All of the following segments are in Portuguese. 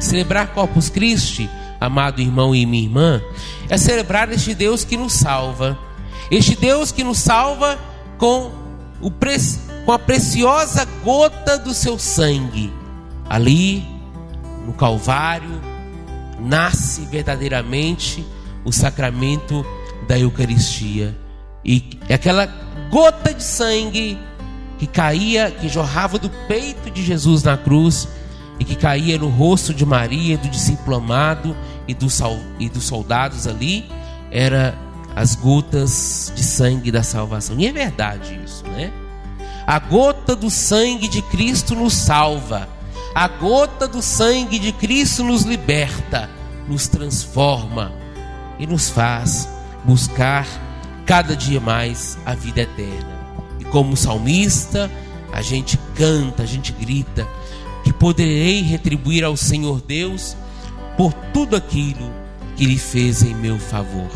Celebrar Corpus Christi, amado irmão e minha irmã, é celebrar este Deus que nos salva. Este Deus que nos salva com, o pre... com a preciosa gota do seu sangue. Ali, no Calvário, nasce verdadeiramente o sacramento da Eucaristia. E aquela gota de sangue que caía, que jorrava do peito de Jesus na cruz e que caía no rosto de Maria, do discípulo amado e, do, e dos soldados ali, era as gotas de sangue da salvação. E é verdade isso, né? A gota do sangue de Cristo nos salva. A gota do sangue de Cristo nos liberta, nos transforma e nos faz buscar cada dia mais a vida eterna. E como salmista, a gente canta, a gente grita poderei retribuir ao Senhor Deus por tudo aquilo que lhe fez em meu favor.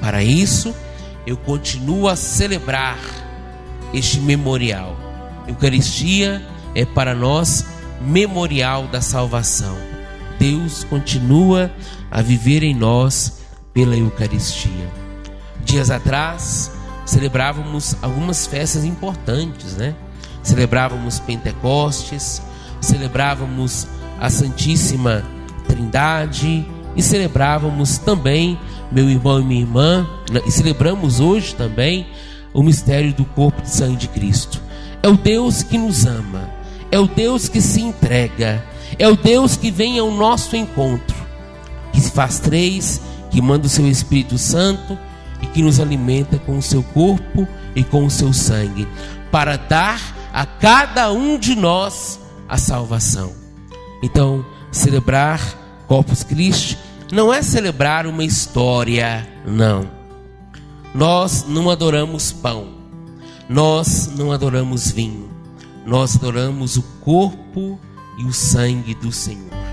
Para isso, eu continuo a celebrar este memorial. Eucaristia é para nós memorial da salvação. Deus continua a viver em nós pela Eucaristia. Dias atrás, celebrávamos algumas festas importantes, né? Celebrávamos Pentecostes, celebrávamos a Santíssima Trindade e celebrávamos também, meu irmão e minha irmã, né? e celebramos hoje também o mistério do corpo de sangue de Cristo. É o Deus que nos ama, é o Deus que se entrega, é o Deus que vem ao nosso encontro, que se faz três, que manda o seu Espírito Santo e que nos alimenta com o seu corpo e com o seu sangue, para dar a cada um de nós a salvação. Então, celebrar Corpus Christi não é celebrar uma história, não. Nós não adoramos pão, nós não adoramos vinho, nós adoramos o corpo e o sangue do Senhor.